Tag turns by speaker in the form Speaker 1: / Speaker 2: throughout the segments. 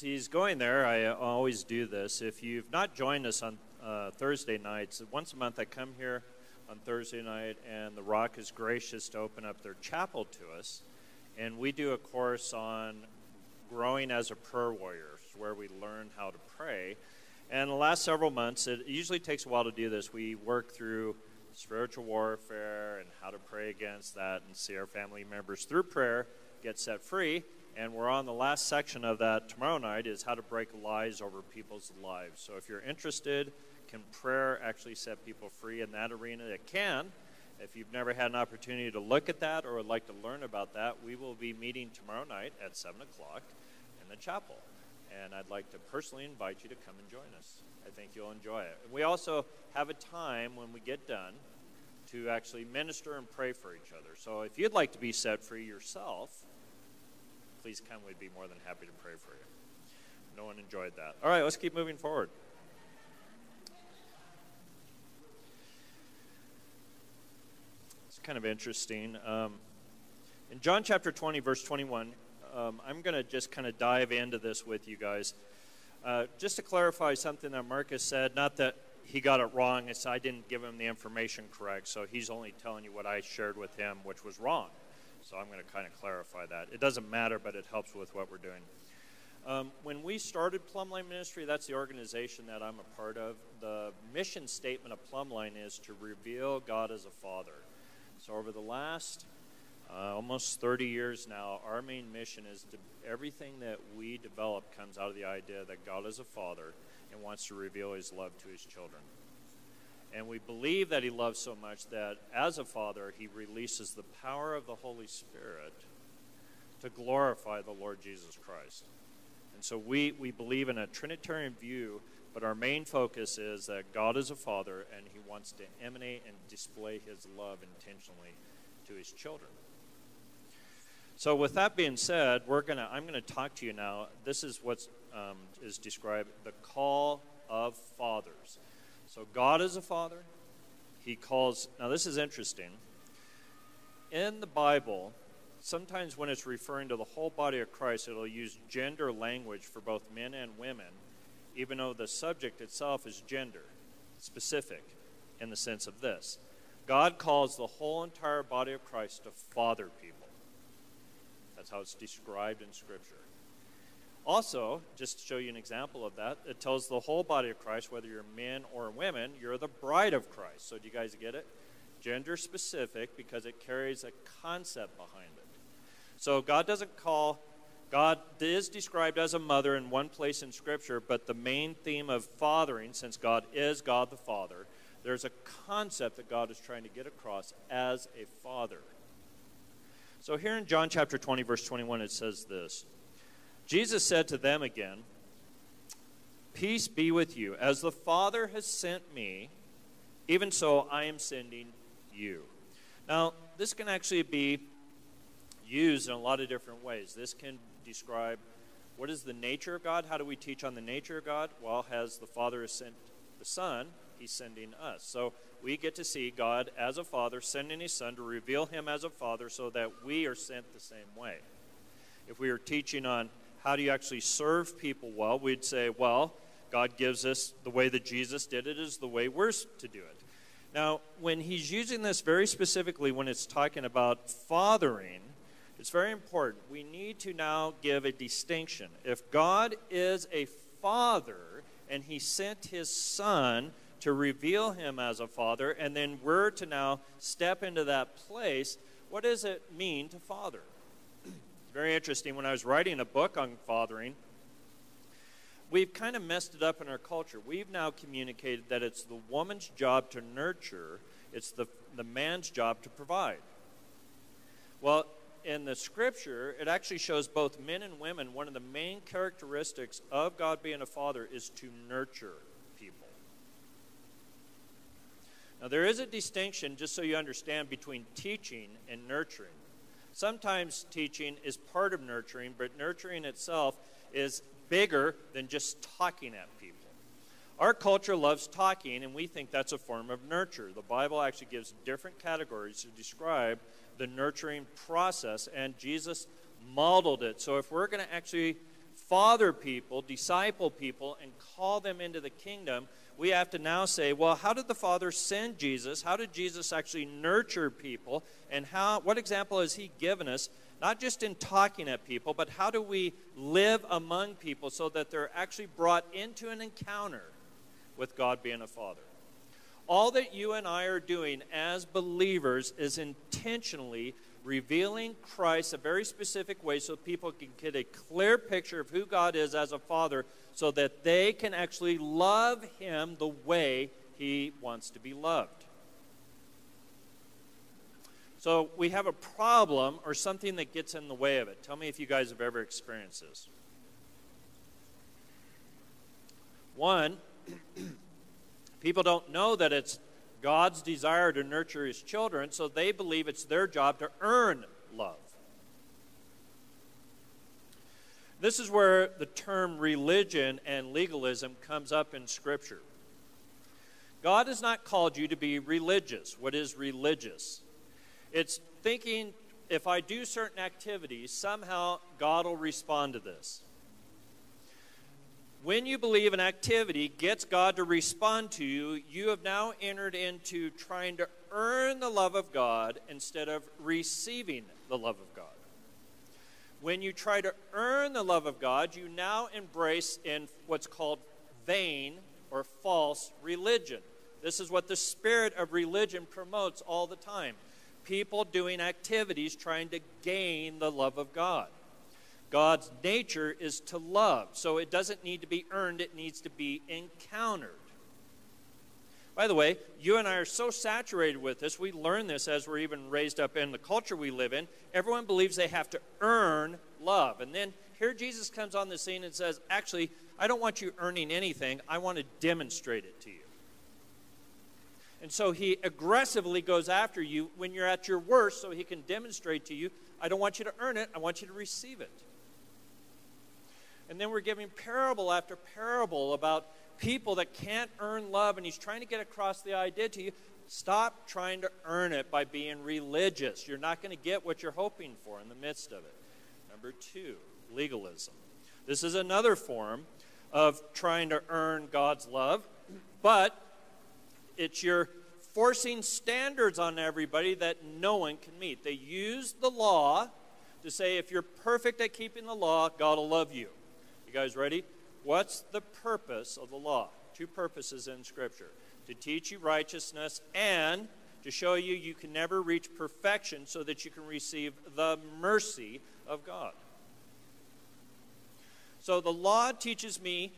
Speaker 1: As he's going there, I always do this. If you've not joined us on uh, Thursday nights, once a month I come here on Thursday night, and the Rock is gracious to open up their chapel to us. And we do a course on growing as a prayer warrior, where we learn how to pray. And the last several months, it usually takes a while to do this. We work through spiritual warfare and how to pray against that and see our family members through prayer get set free. And we're on the last section of that tomorrow night is how to break lies over people's lives. So if you're interested, can prayer actually set people free in that arena? It can. If you've never had an opportunity to look at that or would like to learn about that, we will be meeting tomorrow night at 7 o'clock in the chapel. And I'd like to personally invite you to come and join us. I think you'll enjoy it. We also have a time when we get done to actually minister and pray for each other. So if you'd like to be set free yourself, please come. We'd be more than happy to pray for you. No one enjoyed that. All right, let's keep moving forward. It's kind of interesting. Um, in John chapter 20, verse 21, um, I'm going to just kind of dive into this with you guys. Uh, just to clarify something that Marcus said, not that he got it wrong, it's I didn't give him the information correct, so he's only telling you what I shared with him, which was wrong. So I'm going to kind of clarify that. It doesn't matter, but it helps with what we're doing. Um, when we started Plumline Ministry, that's the organization that I'm a part of. The mission statement of Plumline is to reveal God as a Father. So over the last uh, almost 30 years now, our main mission is to, everything that we develop comes out of the idea that God is a Father and wants to reveal His love to His children. And we believe that He loves so much that as a Father, He releases the power of the Holy Spirit to glorify the Lord Jesus Christ. And so we, we believe in a Trinitarian view, but our main focus is that God is a Father and He wants to emanate and display His love intentionally to His children. So, with that being said, we're gonna. I'm gonna talk to you now. This is what um, is described: the call of fathers. So God is a father. He calls, now this is interesting. In the Bible, sometimes when it's referring to the whole body of Christ, it'll use gender language for both men and women, even though the subject itself is gender specific in the sense of this God calls the whole entire body of Christ to father people. That's how it's described in Scripture. Also, just to show you an example of that, it tells the whole body of Christ, whether you're men or women, you're the bride of Christ. So, do you guys get it? Gender specific because it carries a concept behind it. So, God doesn't call, God is described as a mother in one place in Scripture, but the main theme of fathering, since God is God the Father, there's a concept that God is trying to get across as a father. So, here in John chapter 20, verse 21, it says this. Jesus said to them again, Peace be with you. As the Father has sent me, even so I am sending you. Now, this can actually be used in a lot of different ways. This can describe what is the nature of God? How do we teach on the nature of God? Well, as the Father has sent the Son, He's sending us. So we get to see God as a Father sending His Son to reveal Him as a Father so that we are sent the same way. If we are teaching on how do you actually serve people well, we'd say, well, God gives us the way that Jesus did it is the way we're to do it. Now, when he's using this very specifically when it's talking about fathering, it's very important. We need to now give a distinction. If God is a father and he sent his son to reveal him as a father, and then we're to now step into that place, what does it mean to father? Very interesting. When I was writing a book on fathering, we've kind of messed it up in our culture. We've now communicated that it's the woman's job to nurture, it's the, the man's job to provide. Well, in the scripture, it actually shows both men and women one of the main characteristics of God being a father is to nurture people. Now, there is a distinction, just so you understand, between teaching and nurturing. Sometimes teaching is part of nurturing, but nurturing itself is bigger than just talking at people. Our culture loves talking, and we think that's a form of nurture. The Bible actually gives different categories to describe the nurturing process, and Jesus modeled it. So if we're going to actually father people, disciple people, and call them into the kingdom, we have to now say, well, how did the Father send Jesus? How did Jesus actually nurture people? And how, what example has He given us? Not just in talking at people, but how do we live among people so that they're actually brought into an encounter with God being a Father? All that you and I are doing as believers is intentionally revealing Christ a very specific way so people can get a clear picture of who God is as a Father so that they can actually love Him the way He wants to be loved. So we have a problem or something that gets in the way of it. Tell me if you guys have ever experienced this. One, people don't know that it's God's desire to nurture his children, so they believe it's their job to earn love. This is where the term religion and legalism comes up in Scripture. God has not called you to be religious. What is religious? It's thinking if I do certain activities, somehow God will respond to this. When you believe an activity gets God to respond to you, you have now entered into trying to earn the love of God instead of receiving the love of God. When you try to earn the love of God, you now embrace in what's called vain or false religion. This is what the spirit of religion promotes all the time. People doing activities trying to gain the love of God. God's nature is to love, so it doesn't need to be earned, it needs to be encountered. By the way, you and I are so saturated with this, we learn this as we're even raised up in the culture we live in. Everyone believes they have to earn love. And then here Jesus comes on the scene and says, Actually, I don't want you earning anything, I want to demonstrate it to you. And so he aggressively goes after you when you're at your worst so he can demonstrate to you, I don't want you to earn it, I want you to receive it. And then we're giving parable after parable about people that can't earn love, and he's trying to get across the idea to you stop trying to earn it by being religious. You're not going to get what you're hoping for in the midst of it. Number two, legalism. This is another form of trying to earn God's love, but it's your forcing standards on everybody that no one can meet. They use the law to say if you're perfect at keeping the law, God will love you. You guys ready? What's the purpose of the law? Two purposes in Scripture to teach you righteousness and to show you you can never reach perfection so that you can receive the mercy of God. So the law teaches me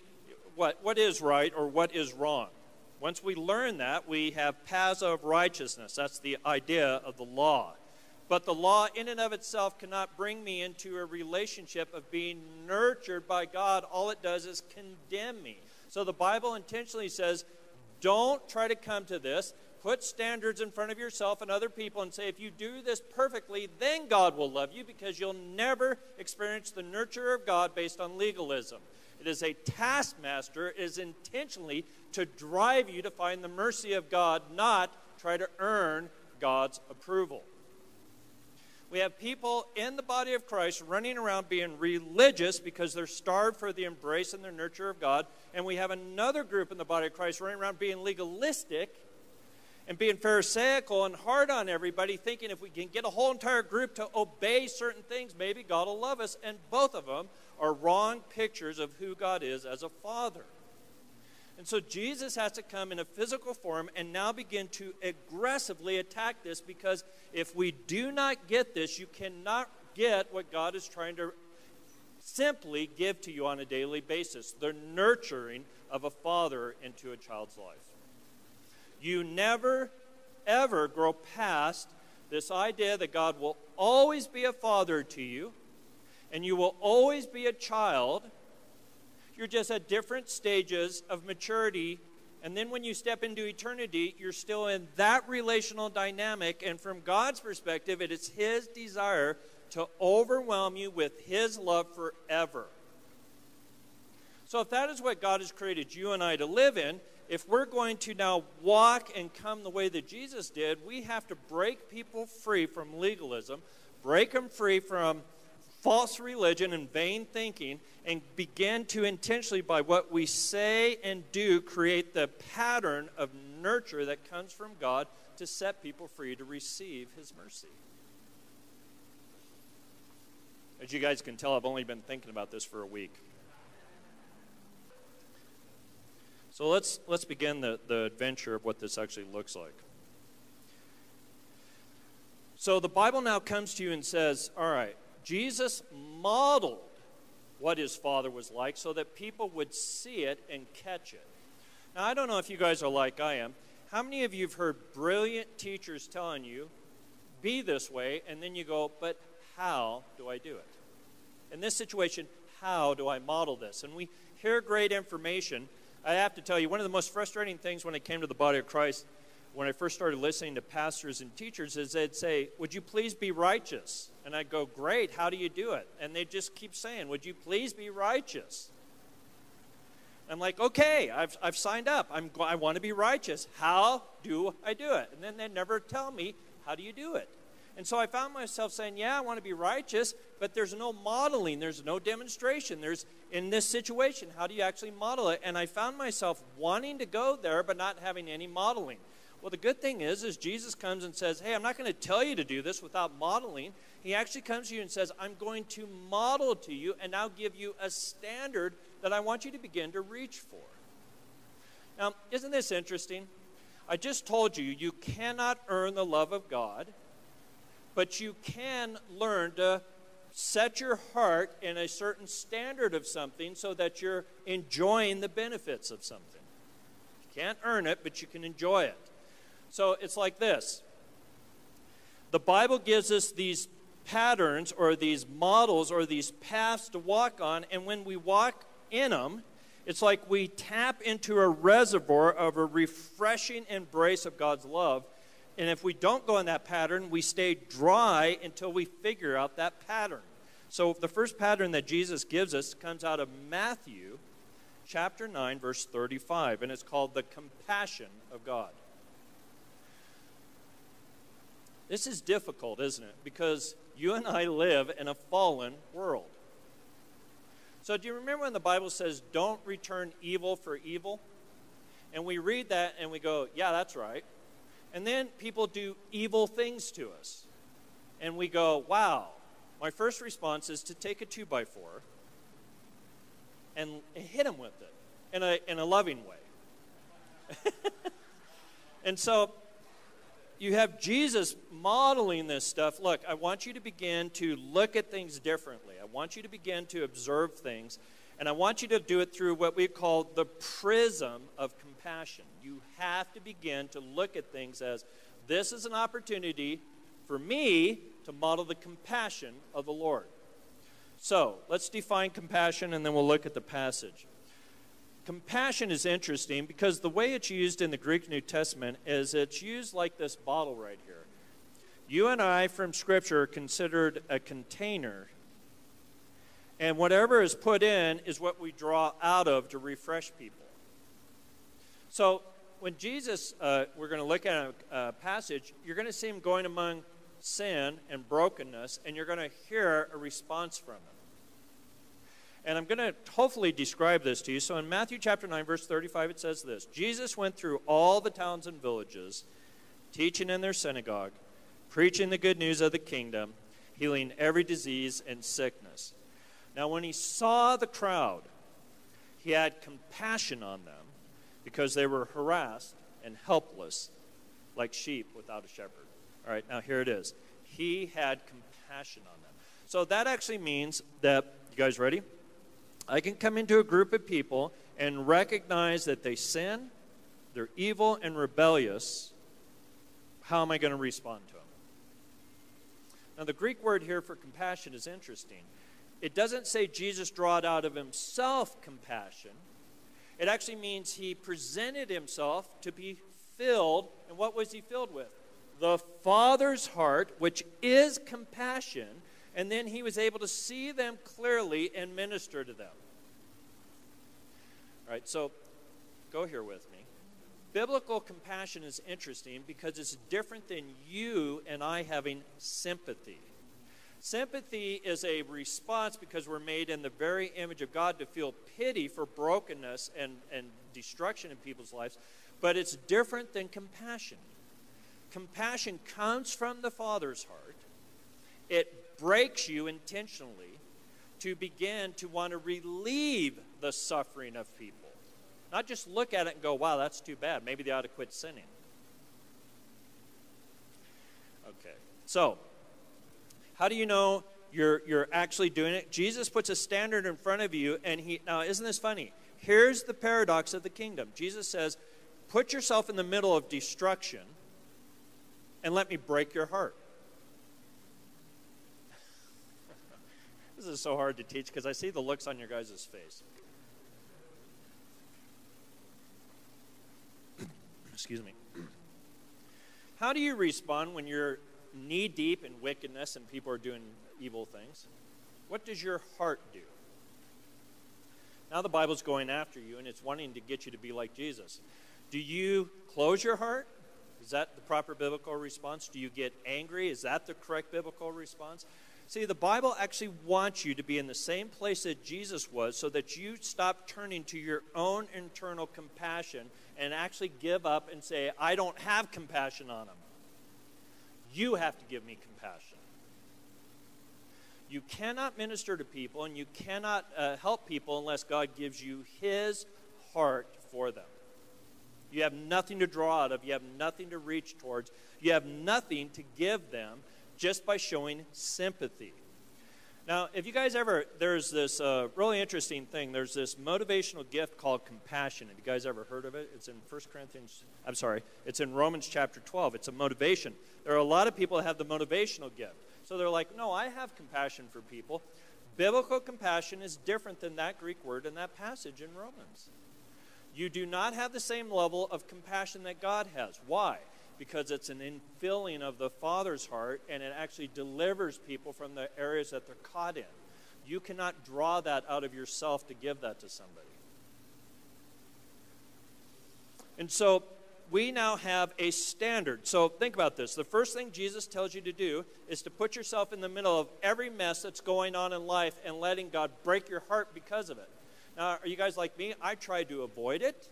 Speaker 1: what, what is right or what is wrong. Once we learn that, we have paths of righteousness. That's the idea of the law. But the law, in and of itself, cannot bring me into a relationship of being nurtured by God. All it does is condemn me. So the Bible intentionally says, don't try to come to this. Put standards in front of yourself and other people and say, if you do this perfectly, then God will love you because you'll never experience the nurture of God based on legalism. It is a taskmaster, it is intentionally to drive you to find the mercy of God, not try to earn God's approval. We have people in the body of Christ running around being religious because they're starved for the embrace and the nurture of God. And we have another group in the body of Christ running around being legalistic and being pharisaical and hard on everybody, thinking if we can get a whole entire group to obey certain things, maybe God will love us. And both of them are wrong pictures of who God is as a father. And so Jesus has to come in a physical form and now begin to aggressively attack this because if we do not get this, you cannot get what God is trying to simply give to you on a daily basis the nurturing of a father into a child's life. You never, ever grow past this idea that God will always be a father to you and you will always be a child you're just at different stages of maturity. And then when you step into eternity, you're still in that relational dynamic. And from God's perspective, it is His desire to overwhelm you with His love forever. So, if that is what God has created you and I to live in, if we're going to now walk and come the way that Jesus did, we have to break people free from legalism, break them free from false religion and vain thinking and begin to intentionally, by what we say and do, create the pattern of nurture that comes from God to set people free to receive His mercy. As you guys can tell, I've only been thinking about this for a week. So let's, let's begin the, the adventure of what this actually looks like. So the Bible now comes to you and says, all right, Jesus modeled what his father was like so that people would see it and catch it. Now, I don't know if you guys are like I am. How many of you have heard brilliant teachers telling you, be this way, and then you go, but how do I do it? In this situation, how do I model this? And we hear great information. I have to tell you, one of the most frustrating things when it came to the body of Christ when I first started listening to pastors and teachers is they'd say, Would you please be righteous? And I'd go, Great, how do you do it? And they'd just keep saying, Would you please be righteous? I'm like, Okay, I've, I've signed up. I'm, I want to be righteous. How do I do it? And then they never tell me, How do you do it? And so I found myself saying, Yeah, I want to be righteous, but there's no modeling, there's no demonstration. There's, in this situation, how do you actually model it? And I found myself wanting to go there, but not having any modeling. Well, the good thing is, is Jesus comes and says, "Hey, I'm not going to tell you to do this without modeling." He actually comes to you and says, "I'm going to model to you and now give you a standard that I want you to begin to reach for." Now, isn't this interesting? I just told you you cannot earn the love of God, but you can learn to set your heart in a certain standard of something so that you're enjoying the benefits of something. You can't earn it, but you can enjoy it. So it's like this the Bible gives us these patterns or these models or these paths to walk on, and when we walk in them, it's like we tap into a reservoir of a refreshing embrace of God's love. And if we don't go in that pattern, we stay dry until we figure out that pattern. So the first pattern that Jesus gives us comes out of Matthew chapter 9, verse 35, and it's called the compassion of God. This is difficult, isn't it? Because you and I live in a fallen world. So, do you remember when the Bible says, don't return evil for evil? And we read that and we go, yeah, that's right. And then people do evil things to us. And we go, wow. My first response is to take a two by four and hit them with it in a, in a loving way. and so you have Jesus modeling this stuff. Look, I want you to begin to look at things differently. I want you to begin to observe things. And I want you to do it through what we call the prism of compassion. You have to begin to look at things as this is an opportunity for me to model the compassion of the Lord. So let's define compassion and then we'll look at the passage. Compassion is interesting because the way it's used in the Greek New Testament is it's used like this bottle right here. You and I from Scripture are considered a container, and whatever is put in is what we draw out of to refresh people. So when Jesus, uh, we're going to look at a, a passage, you're going to see him going among sin and brokenness, and you're going to hear a response from him. And I'm going to hopefully describe this to you. So in Matthew chapter 9, verse 35, it says this Jesus went through all the towns and villages, teaching in their synagogue, preaching the good news of the kingdom, healing every disease and sickness. Now, when he saw the crowd, he had compassion on them because they were harassed and helpless like sheep without a shepherd. All right, now here it is. He had compassion on them. So that actually means that, you guys ready? I can come into a group of people and recognize that they sin, they're evil and rebellious. How am I going to respond to them? Now, the Greek word here for compassion is interesting. It doesn't say Jesus drawed out of himself compassion. It actually means he presented himself to be filled. And what was he filled with? The Father's heart, which is compassion and then he was able to see them clearly and minister to them. All right, so go here with me. Biblical compassion is interesting because it's different than you and I having sympathy. Sympathy is a response because we're made in the very image of God to feel pity for brokenness and, and destruction in people's lives, but it's different than compassion. Compassion comes from the Father's heart, it breaks you intentionally to begin to want to relieve the suffering of people. Not just look at it and go, wow, that's too bad. Maybe they ought to quit sinning. Okay, so how do you know you're, you're actually doing it? Jesus puts a standard in front of you, and he, now isn't this funny? Here's the paradox of the kingdom Jesus says, put yourself in the middle of destruction and let me break your heart. This is so hard to teach because I see the looks on your guys' face. Excuse me. How do you respond when you're knee deep in wickedness and people are doing evil things? What does your heart do? Now the Bible's going after you and it's wanting to get you to be like Jesus. Do you close your heart? Is that the proper biblical response? Do you get angry? Is that the correct biblical response? See, the Bible actually wants you to be in the same place that Jesus was so that you stop turning to your own internal compassion and actually give up and say, I don't have compassion on them. You have to give me compassion. You cannot minister to people and you cannot uh, help people unless God gives you His heart for them. You have nothing to draw out of, you have nothing to reach towards, you have nothing to give them just by showing sympathy. Now, if you guys ever, there's this uh, really interesting thing. There's this motivational gift called compassion. Have you guys ever heard of it? It's in 1 Corinthians, I'm sorry, it's in Romans chapter 12. It's a motivation. There are a lot of people that have the motivational gift. So they're like, no, I have compassion for people. Biblical compassion is different than that Greek word in that passage in Romans. You do not have the same level of compassion that God has. Why? Because it's an infilling of the Father's heart and it actually delivers people from the areas that they're caught in. You cannot draw that out of yourself to give that to somebody. And so we now have a standard. So think about this. The first thing Jesus tells you to do is to put yourself in the middle of every mess that's going on in life and letting God break your heart because of it. Now, are you guys like me? I try to avoid it.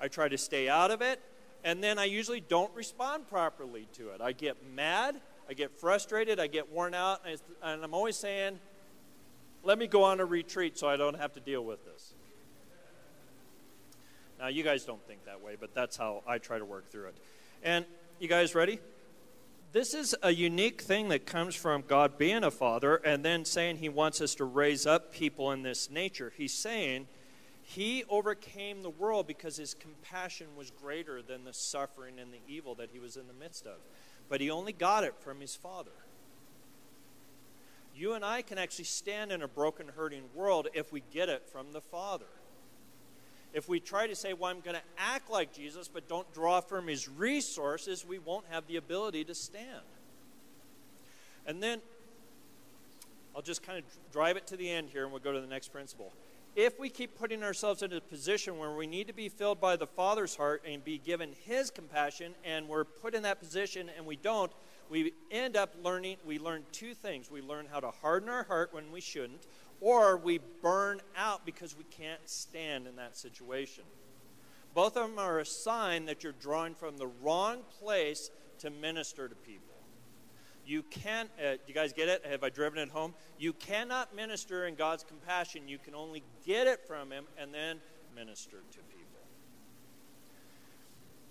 Speaker 1: I try to stay out of it and then I usually don't respond properly to it. I get mad, I get frustrated, I get worn out, and I'm always saying, let me go on a retreat so I don't have to deal with this. Now, you guys don't think that way, but that's how I try to work through it. And you guys ready? This is a unique thing that comes from God being a father and then saying he wants us to raise up people in this nature. He's saying, he overcame the world because his compassion was greater than the suffering and the evil that he was in the midst of. But he only got it from his Father. You and I can actually stand in a broken, hurting world if we get it from the Father. If we try to say, well, I'm going to act like Jesus, but don't draw from his resources, we won't have the ability to stand. And then I'll just kind of drive it to the end here and we'll go to the next principle if we keep putting ourselves in a position where we need to be filled by the Father's heart and be given His compassion, and we're put in that position and we don't, we end up learning, we learn two things. We learn how to harden our heart when we shouldn't, or we burn out because we can't stand in that situation. Both of them are a sign that you're drawing from the wrong place to minister to people. You can, uh, you guys get it? Have I driven it home? You cannot minister in God's compassion. You can only get it from Him and then minister to people.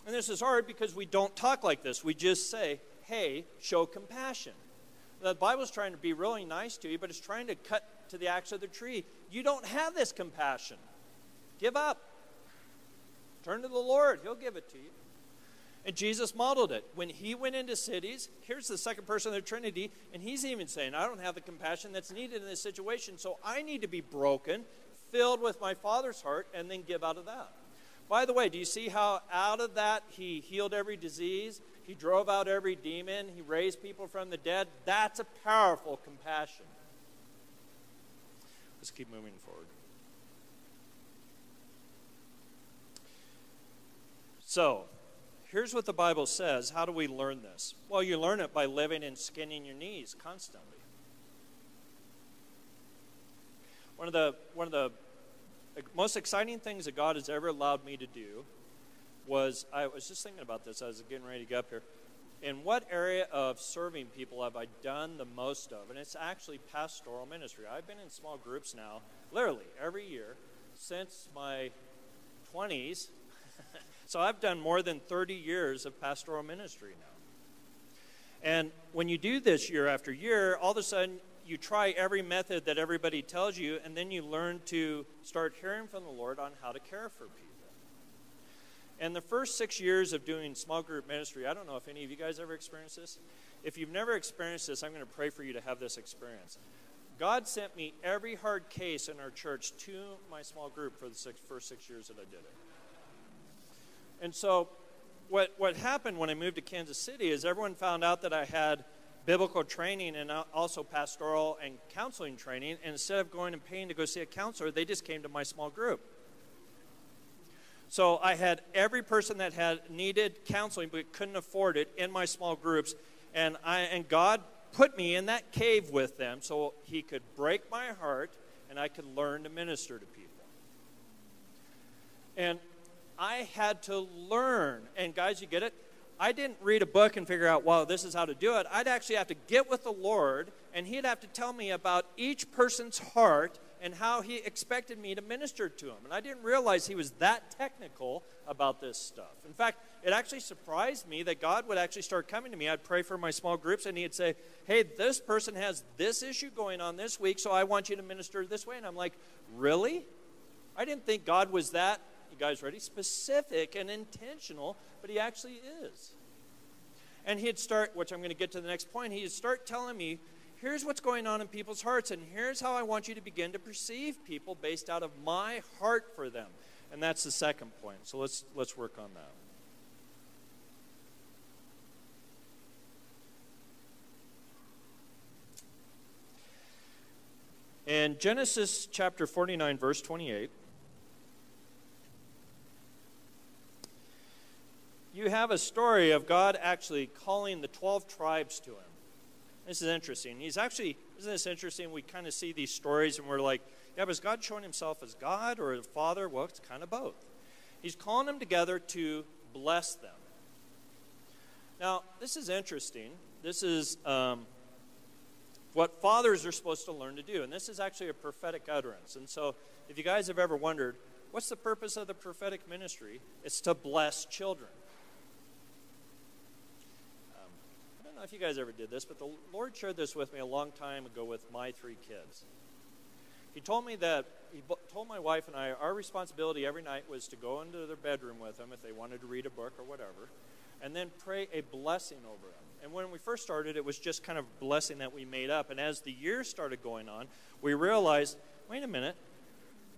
Speaker 1: And this is hard because we don't talk like this. We just say, hey, show compassion. The Bible's trying to be really nice to you, but it's trying to cut to the axe of the tree. You don't have this compassion. Give up. Turn to the Lord, He'll give it to you. And Jesus modeled it. When he went into cities, here's the second person of the Trinity, and he's even saying, I don't have the compassion that's needed in this situation, so I need to be broken, filled with my Father's heart, and then give out of that. By the way, do you see how out of that he healed every disease? He drove out every demon. He raised people from the dead. That's a powerful compassion. Let's keep moving forward. So, here's what the Bible says. How do we learn this? Well, you learn it by living and skinning your knees constantly. One of the, one of the most exciting things that God has ever allowed me to do was I was just thinking about this. I was getting ready to get up here. In what area of serving people have I done the most of? And it's actually pastoral ministry. I've been in small groups now, literally every year since my 20s. so I've done more than 30 years of pastoral ministry now. And when you do this year after year, all of a sudden you try every method that everybody tells you, and then you learn to start hearing from the Lord on how to care for people. And the first six years of doing small group ministry, I don't know if any of you guys ever experienced this. If you've never experienced this, I'm going to pray for you to have this experience. God sent me every hard case in our church to my small group for the six, first six years that I did it. And so, what, what happened when I moved to Kansas City is everyone found out that I had biblical training and also pastoral and counseling training. And instead of going and paying to go see a counselor, they just came to my small group. So I had every person that had needed counseling but couldn't afford it in my small groups, and I and God put me in that cave with them so He could break my heart and I could learn to minister to people. And I had to learn. And guys, you get it? I didn't read a book and figure out, wow, this is how to do it. I'd actually have to get with the Lord, and He'd have to tell me about each person's heart and how he expected me to minister to him. And I didn't realize he was that technical about this stuff. In fact, it actually surprised me that God would actually start coming to me. I'd pray for my small groups, and he'd say, Hey, this person has this issue going on this week, so I want you to minister this way. And I'm like, Really? I didn't think God was that, you guys ready? Specific and intentional, but he actually is. And he'd start, which I'm going to get to the next point, he'd start telling me here's what's going on in people's hearts, and here's how I want you to begin to perceive people based out of my heart for them. And that's the second point. So let's let's work on that. In Genesis chapter 49, verse 28, you have a story of God actually calling the 12 tribes to him. This is interesting. He's actually, isn't this interesting? We kind of see these stories and we're like, yeah, but is God showing himself as God or a father? Well, it's kind of both. He's calling them together to bless them. Now, this is interesting. This is um, what fathers are supposed to learn to do. And this is actually a prophetic utterance. And so, if you guys have ever wondered, what's the purpose of the prophetic ministry? It's to bless children. know if you guys ever did this, but the Lord shared this with me a long time ago with my three kids. He told me that, he told my wife and I, our responsibility every night was to go into their bedroom with them if they wanted to read a book or whatever, and then pray a blessing over them. And when we first started, it was just kind of blessing that we made up. And as the years started going on, we realized wait a minute,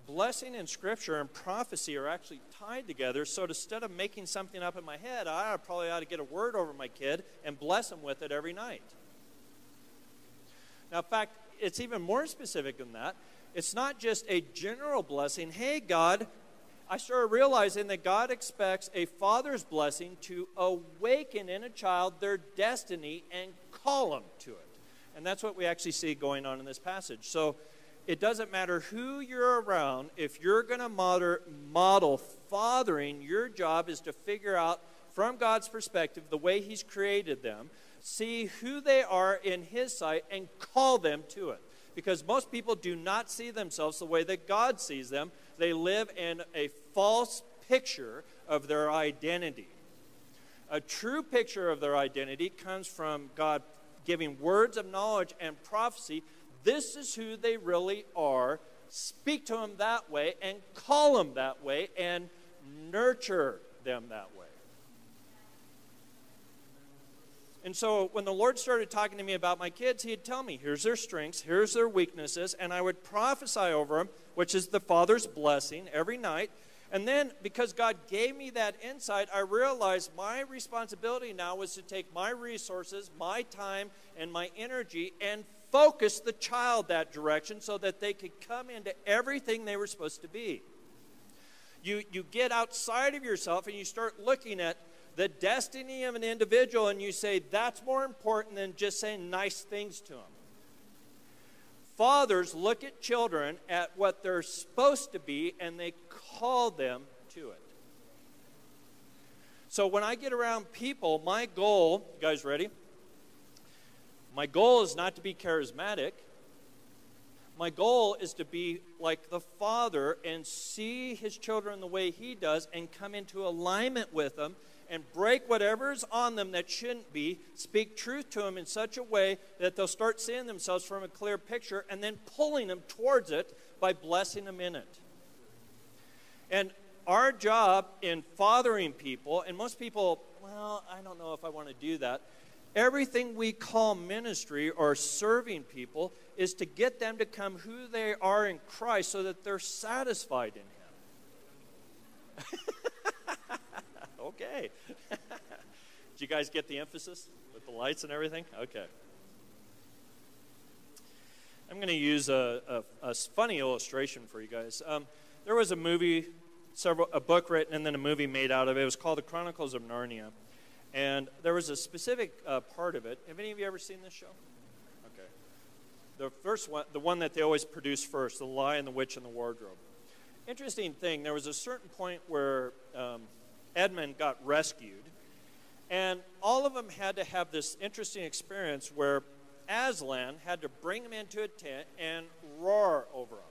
Speaker 1: blessing and scripture and prophecy are actually tied together. So instead of making something up in my head, I probably ought to get a word over my kid and bless him with it every night. Now, in fact, it's even more specific than that. It's not just a general blessing. Hey, God, I started realizing that God expects a father's blessing to awaken in a child their destiny and call them to it. And that's what we actually see going on in this passage. So, it doesn't matter who you're around, if you're going to model, fathering, your job is to figure out from God's perspective the way He's created them, see who they are in His sight, and call them to it. Because most people do not see themselves the way that God sees them, they live in a false picture of their identity. A true picture of their identity comes from God giving words of knowledge and prophecy this is who they really are. Speak to them that way and call them that way and nurture them that way. And so when the Lord started talking to me about my kids, He'd tell me, here's their strengths, here's their weaknesses, and I would prophesy over them, which is the Father's blessing every night. And then, because God gave me that insight, I realized my responsibility now was to take my resources, my time, and my energy and focus the child that direction so that they could come into everything they were supposed to be. You, you get outside of yourself and you start looking at the destiny of an individual and you say that's more important than just saying nice things to them. Fathers look at children at what they're supposed to be and they call them to it. So when I get around people, my goal, you guys ready? My goal is not to be charismatic. My goal is to be like the Father and see his children the way he does and come into alignment with them and break whatever's on them that shouldn't be, speak truth to them in such a way that they'll start seeing themselves from a clear picture and then pulling them towards it by blessing them in it. And our job in fathering people, and most people, well, I don't know if I want to do that. Everything we call ministry or serving people is to get them to come who they are in Christ so that they're satisfied in Him. okay. Did you guys get the emphasis with the lights and everything? Okay. I'm going to use a, a, a, funny illustration for you guys. Um, there was a movie, several, a book written, and then a movie made out of it. It was called The Chronicles of Narnia. And there was a specific uh, part of it. Have any of you ever seen this show? Okay. The first one, the one that they always produce first, The Lion, the Witch, and the Wardrobe. Interesting thing, there was a certain point where um, Edmund got rescued. And all of them had to have this interesting experience where Aslan had to bring him into a tent and roar over him.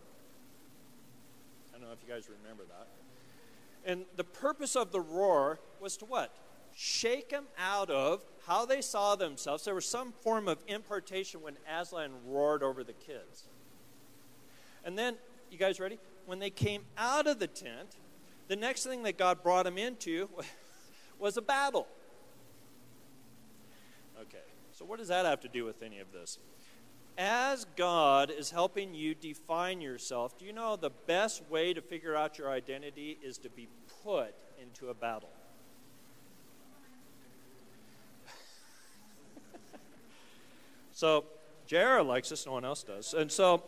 Speaker 1: I don't know if you guys remember that. And the purpose of the roar was to what? Shake them out of how they saw themselves. There was some form of impartation when Aslan roared over the kids. And then, you guys ready? When they came out of the tent, the next thing that God brought them into was a battle. Okay, so what does that have to do with any of this? As God is helping you define yourself, do you know the best way to figure out your identity is to be put into a battle? So, Jared likes this, no one else does. And so,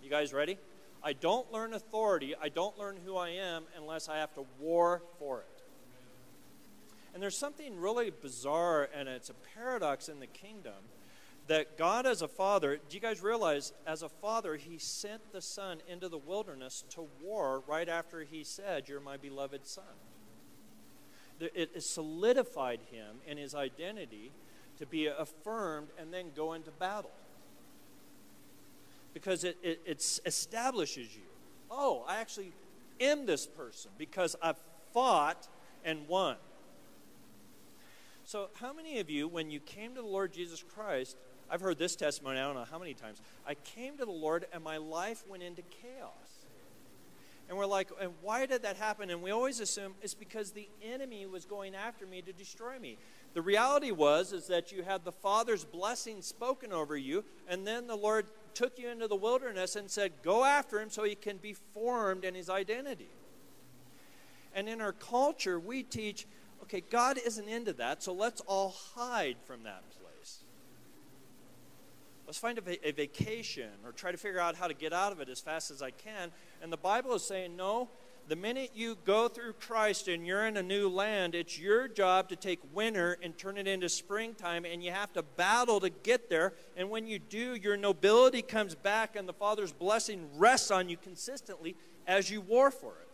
Speaker 1: you guys ready? I don't learn authority, I don't learn who I am unless I have to war for it. And there's something really bizarre, and it's a paradox in the kingdom that God, as a father, do you guys realize, as a father, he sent the son into the wilderness to war right after he said, You're my beloved son? It solidified him in his identity to be affirmed and then go into battle because it, it, establishes you. Oh, I actually am this person because I've fought and won. So, how many of you, when you came to the Lord Jesus Christ, I've heard this testimony, I don't know how many times, I came to the Lord and my life went into chaos. And we're like, and why did that happen? And we always assume it's because the enemy was going after me to destroy me. The reality was is that you had the Father's blessing spoken over you, and then the Lord took you into the wilderness and said, Go after him so he can be formed in his identity. And in our culture, we teach, okay, God isn't into that, so let's all hide from that place. Let's find a, va- a vacation or try to figure out how to get out of it as fast as I can. And the Bible is saying, no, the minute you go through Christ and you're in a new land, it's your job to take winter and turn it into springtime, and you have to battle to get there. And when you do, your nobility comes back, and the Father's blessing rests on you consistently as you war for it.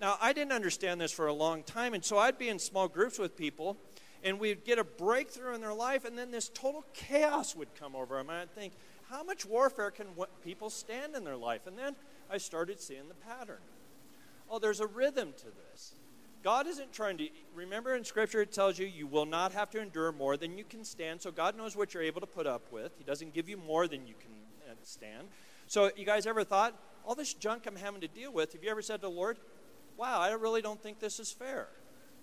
Speaker 1: Now, I didn't understand this for a long time, and so I'd be in small groups with people, and we'd get a breakthrough in their life, and then this total chaos would come over them. And I'd think, how much warfare can people stand in their life? And then I started seeing the pattern. Oh, there's a rhythm to this. God isn't trying to, remember in Scripture it tells you you will not have to endure more than you can stand. So God knows what you're able to put up with. He doesn't give you more than you can uh, stand. So, you guys ever thought, all this junk I'm having to deal with, have you ever said to the Lord, wow, I really don't think this is fair?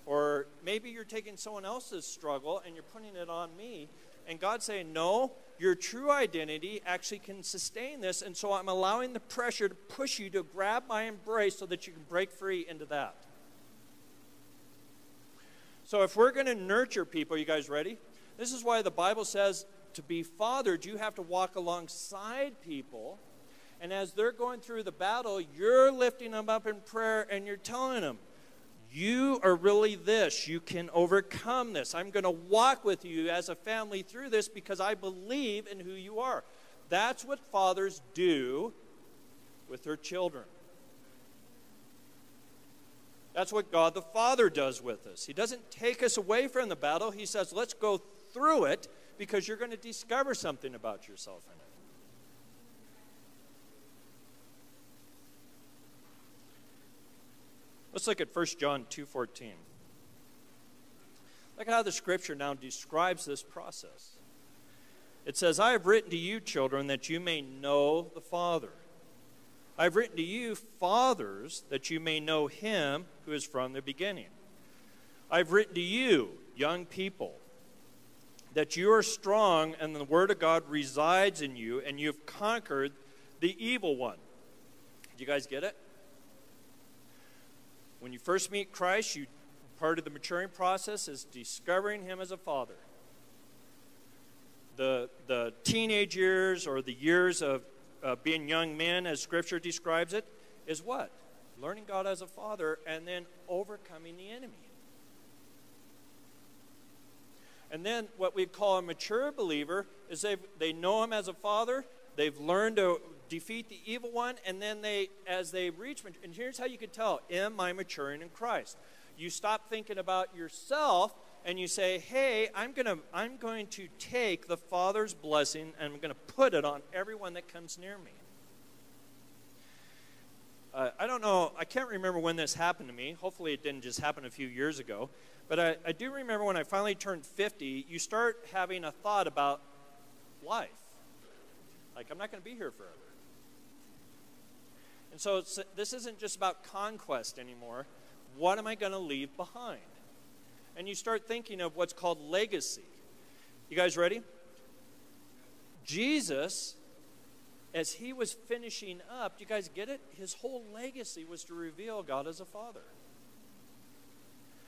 Speaker 1: Or maybe you're taking someone else's struggle and you're putting it on me. And God's saying, no, your true identity actually can sustain this. And so I'm allowing the pressure to push you to grab my embrace so that you can break free into that. So if we're going to nurture people, you guys ready? This is why the Bible says to be fathered, you have to walk alongside people. And as they're going through the battle, you're lifting them up in prayer and you're telling them, You are really this. You can overcome this. I'm going to walk with you as a family through this because I believe in who you are. That's what fathers do with their children. That's what God the Father does with us. He doesn't take us away from the battle. He says, let's go through it because you're going to discover something about yourself in Let's look at 1 John 2:14. Look at how the scripture now describes this process. It says, "I have written to you, children, that you may know the Father. I have written to you, fathers, that you may know him who is from the beginning. I've written to you, young people, that you are strong and the word of God resides in you and you've conquered the evil one." Do you guys get it? When you first meet Christ, you part of the maturing process is discovering him as a father. The, the teenage years or the years of uh, being young men, as Scripture describes it, is what? Learning God as a father and then overcoming the enemy. And then what we call a mature believer is they they know him as a father, they've learned to defeat the evil one, and then they, as they reach, and here's how you can tell: Am I maturing in Christ? You stop thinking about yourself, and you say, "Hey, I'm gonna, I'm going to take the Father's blessing, and I'm going to put it on everyone that comes near me." Uh, I don't know. I can't remember when this happened to me. Hopefully, it didn't just happen a few years ago. But I, I do remember when I finally turned 50, you start having a thought about life. Like, I'm not going to be here forever. And so this isn't just about conquest anymore. What am I going to leave behind? And you start thinking of what's called legacy. You guys ready? Jesus, as he was finishing up, do you guys get it? His whole legacy was to reveal God as a father.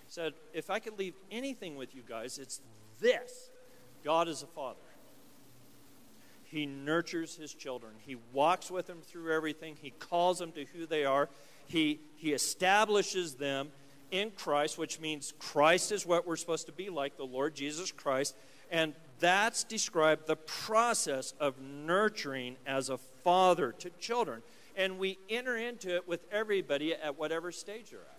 Speaker 1: He said, if I could leave anything with you guys, it's this God is a father. He nurtures his children. He walks with them through everything. He calls them to who they are. He, he establishes them in Christ, which means Christ is what we're supposed to be like, the Lord Jesus Christ. And that's described the process of nurturing as a father to children. And we enter into it with everybody at whatever stage they're at.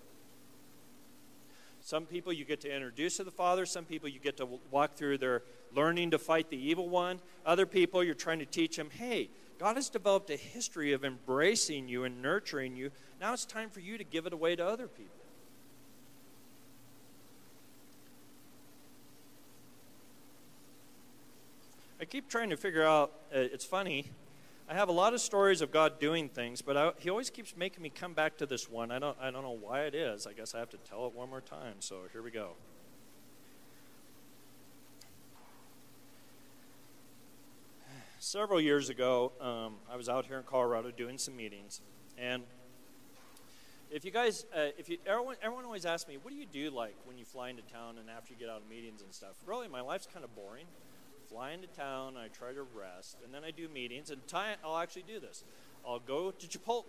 Speaker 1: Some people you get to introduce to the Father. Some people you get to walk through their learning to fight the evil one. Other people you're trying to teach them, hey, God has developed a history of embracing you and nurturing you. Now it's time for you to give it away to other people. I keep trying to figure out, uh, it's funny, I have a lot of stories of God doing things, but I, He always keeps making me come back to this one. I don't, I don't know why it is. I guess I have to tell it one more time. So here we go. Several years ago, um, I was out here in Colorado doing some meetings, and if you guys, uh, if you, everyone, everyone always asks me, what do you do like when you fly into town and after you get out of meetings and stuff? Really, my life's kind of boring fly into town, I try to rest, and then I do meetings. And time, I'll actually do this. I'll go to Chipotle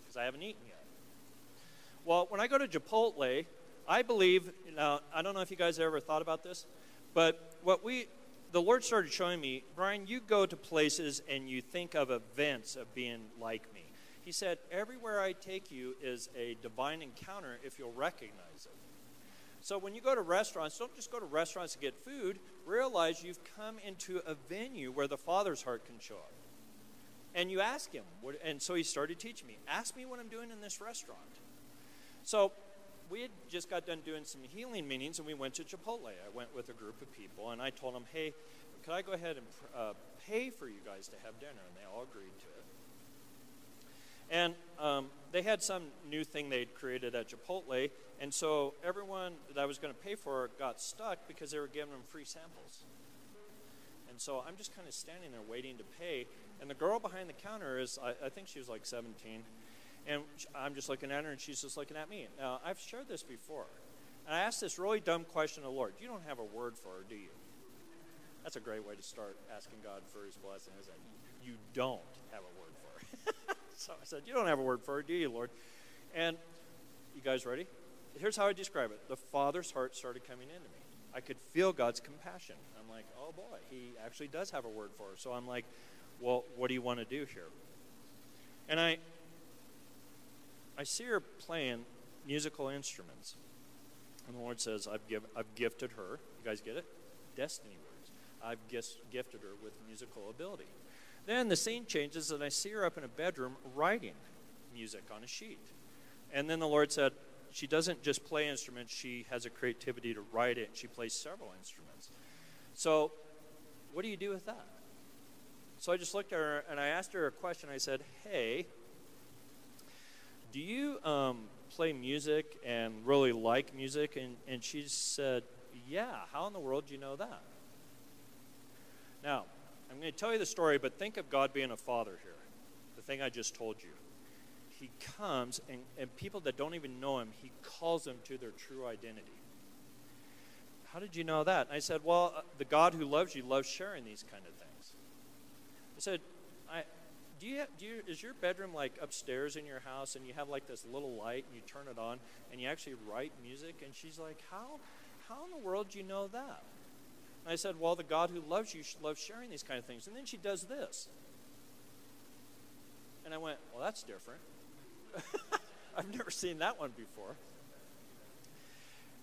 Speaker 1: because I haven't eaten yet. Well, when I go to Chipotle, I believe. Now, I don't know if you guys ever thought about this, but what we, the Lord started showing me, Brian, you go to places and you think of events of being like me. He said, everywhere I take you is a divine encounter if you'll recognize it. So when you go to restaurants, don't just go to restaurants to get food. Realize you've come into a venue where the Father's heart can show up. And you ask him. And so he started teaching me. Ask me what I'm doing in this restaurant. So we had just got done doing some healing meetings, and we went to Chipotle. I went with a group of people, and I told them, hey, could I go ahead and uh, pay for you guys to have dinner? And they all agreed to they had some new thing they'd created at Chipotle, and so everyone that I was going to pay for got stuck because they were giving them free samples. And so I'm just kind of standing there waiting to pay. And the girl behind the counter is, I, I think she was like 17. And I'm just looking at her, and she's just looking at me. Now, I've shared this before. And I asked this really dumb question to the Lord You don't have a word for her, do you? That's a great way to start asking God for his blessing, is that you don't have a word for her. so I said, You don't have a word for her, do you, Lord? And you guys ready? here's how I describe it the Father's heart started coming into me. I could feel God's compassion. I'm like, oh boy, he actually does have a word for us. So I'm like, well, what do you want to do here? And I, I see her playing musical instruments. And the Lord says, I've, give, I've gifted her. You guys get it? Destiny words. I've gifted her with musical ability. Then the scene changes, and I see her up in a bedroom writing music on a sheet. And then the Lord said, She doesn't just play instruments, she has a creativity to write it. She plays several instruments. So, what do you do with that? So I just looked at her and I asked her a question. I said, Hey, do you um, play music and really like music? And, and she said, Yeah. How in the world do you know that? Now, I'm going to tell you the story, but think of God being a father here. The thing I just told you. He comes, and, and people that don't even know him, he calls them to their true identity. How did you know that? And I said, Well, uh, the God who loves you loves sharing these kind of things. I said, I, do you, do you, is your bedroom like upstairs in your house and you have like this little light and you turn it on and you actually write music? And she's like, how, how in the world do you know that? And I said, well, the God who loves you loves sharing these kind of things. And then she does this. And I went, well, that's different. I've never seen that one before.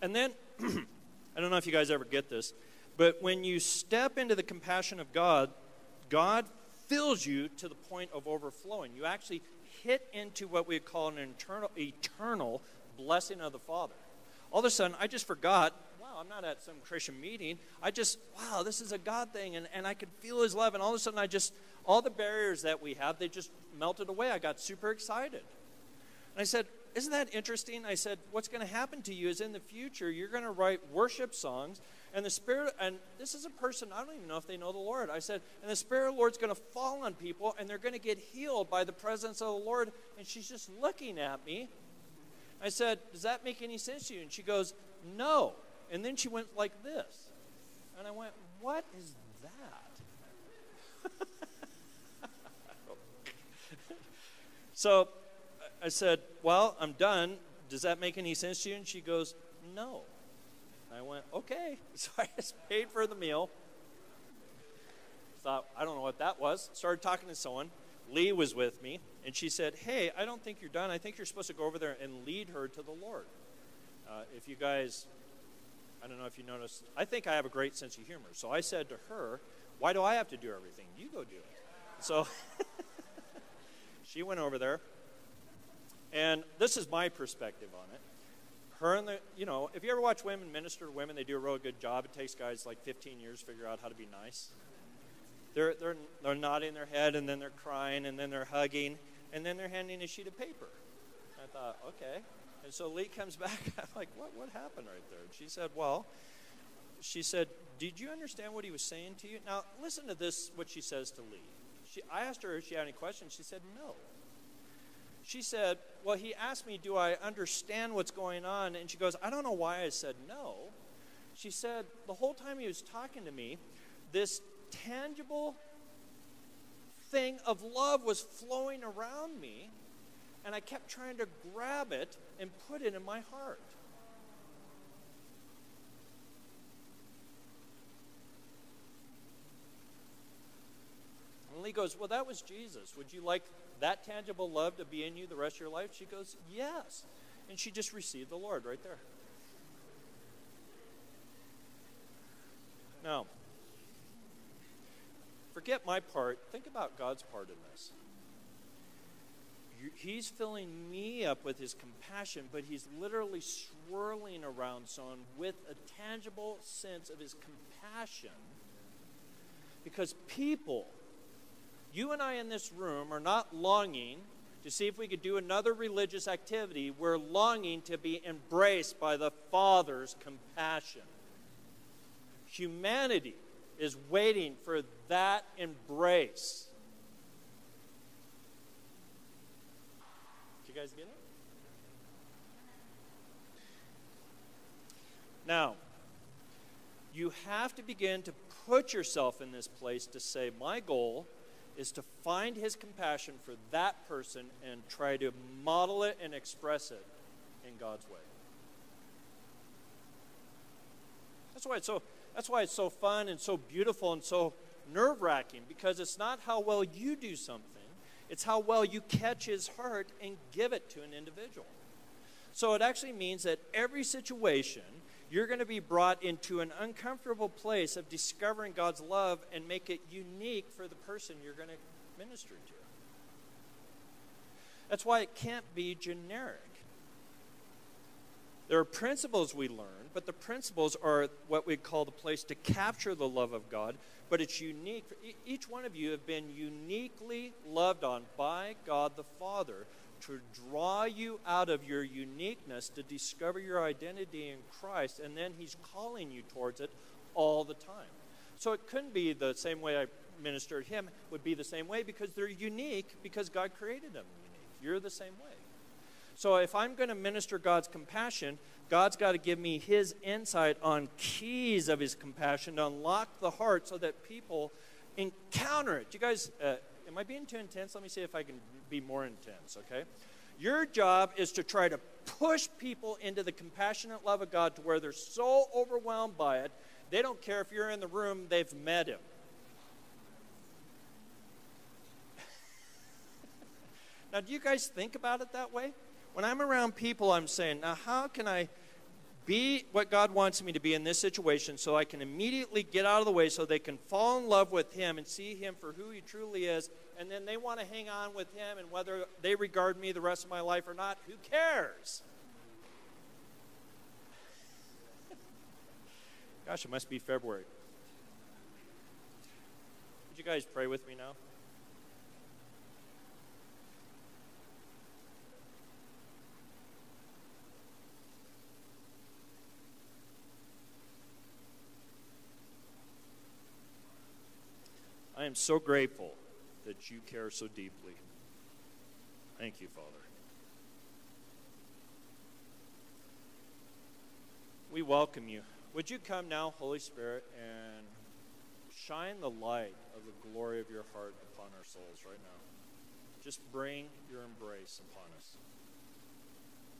Speaker 1: And then, I don't know if you guys ever get this, but when you step into the compassion of God, God fills you to the point of overflowing. You actually hit into what we call an internal, eternal blessing of the Father. All of a sudden, I just forgot, I'm not at some Christian meeting. I just, wow, this is a God thing, and, and I could feel His love. And all of a sudden, I just, all the barriers that we have, they just melted away. I got super excited. And I said, isn't that interesting? I said, what's going to happen to you is in the future, you're going to write worship songs and the Spirit, and this is a person, I don't even know if they know the Lord. I said, and the Spirit of the Lord's going to fall on people, and they're going to get healed by the presence of the Lord. And she's just looking at me. I said, Does that make any sense to you? And she goes, No. And then she went like this. And I went, What is that? so I said, Well, I'm done. Does that make any sense to you? And she goes, No. I went, okay. So I just paid for the meal. Thought, I don't know what that was. Started talking to someone. Lee was with me, and she said, Hey, I don't think you're done. I think you're supposed to go over there and lead her to the Lord. Uh, if you guys, I don't know if you noticed, I think I have a great sense of humor. So I said to her, Why do I have to do everything? You go do it. So she went over there, and this is my perspective on it her and the, you know, if you ever watch women minister to women, they do a really good job. It takes guys like 15 years to figure out how to be nice. They're, they're, they're nodding their head, and then they're crying, and then they're hugging, and then they're handing a sheet of paper. I thought, okay. And so Lee comes back. I'm like, what, what happened right there? And she said, well, she said, did you understand what he was saying to you? Now, listen to this, what she says to Lee. She, I asked her if she had any questions. She said, no she said, Well, he asked me, Do I understand what's going on? And she goes, I don't know why I said no. She said, The whole time he was talking to me, this tangible thing of love was flowing around me, and I kept trying to grab it and put it in my heart. And Lee goes, Well, that was Jesus. Would you like that tangible love to be in you the rest of your life? She goes, Yes. And she just received the Lord right there. Now, forget my part. Think about God's part in this. He's filling me up with his compassion, but he's literally swirling around someone with a tangible sense of his compassion because people you and I in this room are not longing to see if we could do another religious activity. We're longing to be embraced by the Father's compassion. Humanity is waiting for that embrace. You guys get it? Now, you have to begin to put yourself in this place to say, My goal is to find his compassion for that person and try to model it and express it in God's way. That's why it's so that's why it's so fun and so beautiful and so nerve-wracking because it's not how well you do something, it's how well you catch his heart and give it to an individual. So it actually means that every situation you're going to be brought into an uncomfortable place of discovering God's love and make it unique for the person you're going to minister to. That's why it can't be generic. There are principles we learn, but the principles are what we call the place to capture the love of God. But it's unique. Each one of you have been uniquely loved on by God the Father to draw you out of your uniqueness to discover your identity in Christ, and then He's calling you towards it all the time. So it couldn't be the same way I ministered him, would be the same way because they're unique because God created them unique. You're the same way. So if I'm going to minister God's compassion, God's got to give me his insight on keys of his compassion to unlock the heart so that people encounter it. You guys, uh, am I being too intense? Let me see if I can be more intense, okay? Your job is to try to push people into the compassionate love of God to where they're so overwhelmed by it, they don't care if you're in the room, they've met him. now, do you guys think about it that way? When I'm around people, I'm saying, now, how can I be what God wants me to be in this situation so I can immediately get out of the way so they can fall in love with Him and see Him for who He truly is, and then they want to hang on with Him, and whether they regard me the rest of my life or not, who cares? Gosh, it must be February. Would you guys pray with me now? Am so grateful that you care so deeply. Thank you, Father. We welcome you. Would you come now, Holy Spirit, and shine the light of the glory of your heart upon our souls right now? Just bring your embrace upon us.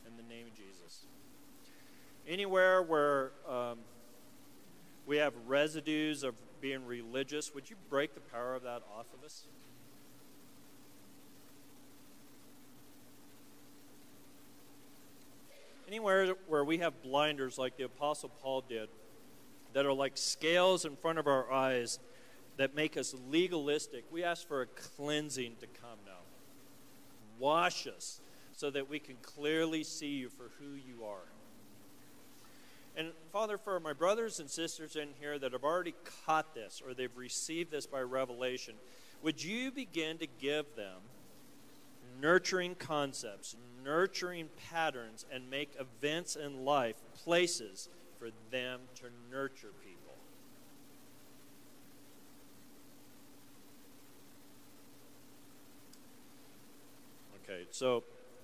Speaker 1: In the name of Jesus. Anywhere where um, we have residues of being religious, would you break the power of that off of us? Anywhere where we have blinders like the Apostle Paul did, that are like scales in front of our eyes that make us legalistic, we ask for a cleansing to come now. Wash us so that we can clearly see you for who you are. And Father, for my brothers and sisters in here that have already caught this or they've received this by revelation, would you begin to give them nurturing concepts, nurturing patterns, and make events in life places for them to nurture people? Okay, so.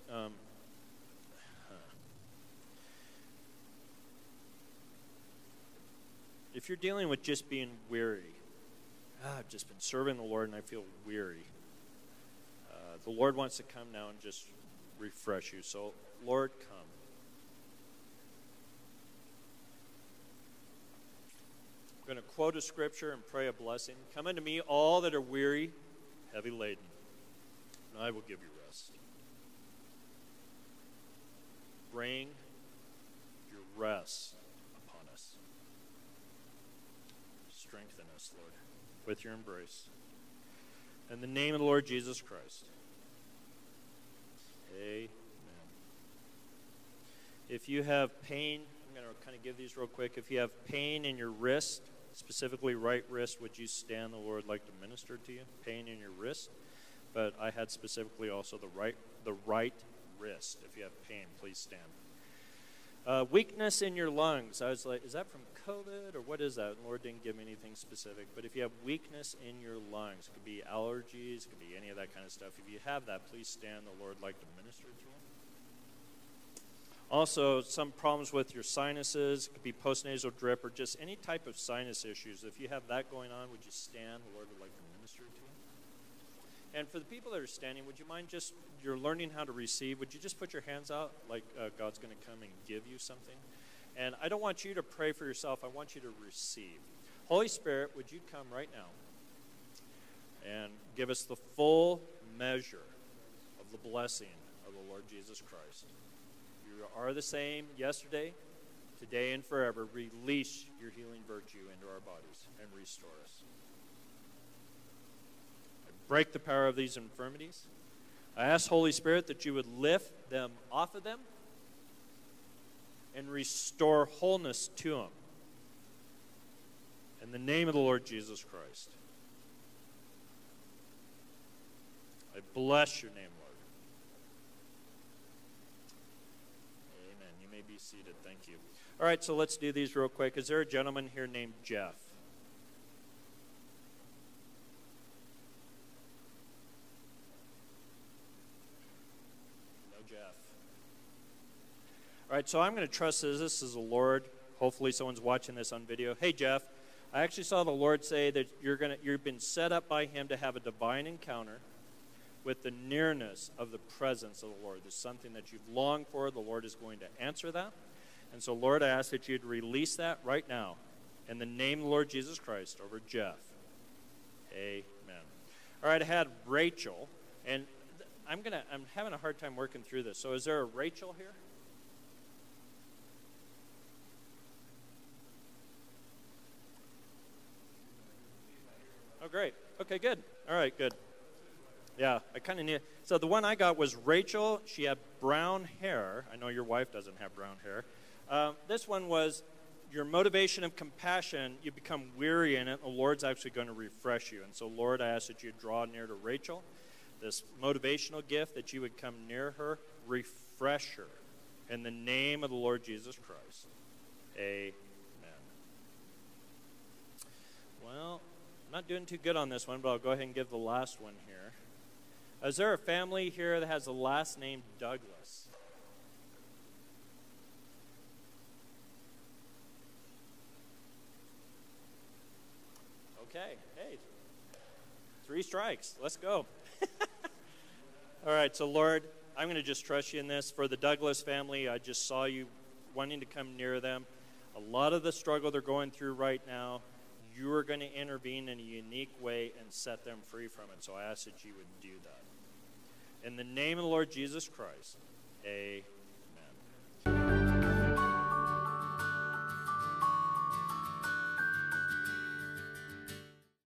Speaker 1: Um, if you're dealing with just being weary, ah, I've just been serving the Lord and I feel weary, uh, the Lord wants to come now and just refresh you. So, Lord, come. I'm going to quote a scripture and pray a blessing. Come unto me, all that are weary, heavy laden, and I will give you rest. Bring your rest strengthen us, Lord, with your embrace. In the name of the Lord Jesus Christ. Amen. If you have pain, I'm going to kind of give these real quick. If you have pain in your wrist, specifically right wrist, would you stand? The Lord like to minister to you. Pain in your wrist, but I had specifically also the right the right wrist. If you have pain, please stand. Uh, weakness in your lungs. I was like, is that from COVID or what is that? And Lord didn't give me anything specific. But if you have weakness in your lungs, it could be allergies, it could be any of that kind of stuff. If you have that, please stand. The Lord like to minister to you. Also, some problems with your sinuses, it could be postnasal drip or just any type of sinus issues. If you have that going on, would you stand? The Lord would like to minister to you. And for the people that are standing, would you mind just, you're learning how to receive, would you just put your hands out like uh, God's going to come and give you something? And I don't want you to pray for yourself, I want you to receive. Holy Spirit, would you come right now and give us the full measure of the blessing of the Lord Jesus Christ? You are the same yesterday, today, and forever. Release your healing virtue into our bodies and restore us. Break the power of these infirmities. I ask, Holy Spirit, that you would lift them off of them and restore wholeness to them. In the name of the Lord Jesus Christ. I bless your name, Lord. Amen. You may be seated. Thank you. All right, so let's do these real quick. Is there a gentleman here named Jeff? No Jeff. So I'm going to trust this is the Lord. Hopefully, someone's watching this on video. Hey, Jeff, I actually saw the Lord say that you're going to, you've been set up by Him to have a divine encounter with the nearness of the presence of the Lord. There's something that you've longed for. The Lord is going to answer that. And so, Lord, I ask that you'd release that right now in the name of the Lord Jesus Christ over Jeff. Amen. All right, I had Rachel, and I'm gonna I'm having a hard time working through this. So, is there a Rachel here? Great. Okay, good. All right, good. Yeah, I kind of need. So the one I got was Rachel. She had brown hair. I know your wife doesn't have brown hair. Um, this one was your motivation of compassion. You become weary in it. The Lord's actually going to refresh you. And so, Lord, I ask that you draw near to Rachel. This motivational gift that you would come near her, refresh her, in the name of the Lord Jesus Christ. Amen. Well, not doing too good on this one, but I'll go ahead and give the last one here. Is there a family here that has the last name Douglas? Okay, hey, three strikes. Let's go. All right, so Lord, I'm going to just trust you in this. For the Douglas family, I just saw you wanting to come near them. A lot of the struggle they're going through right now, you are going to intervene in a unique way and set them free from it. So I ask that you would do that. In the name of the Lord Jesus Christ, amen.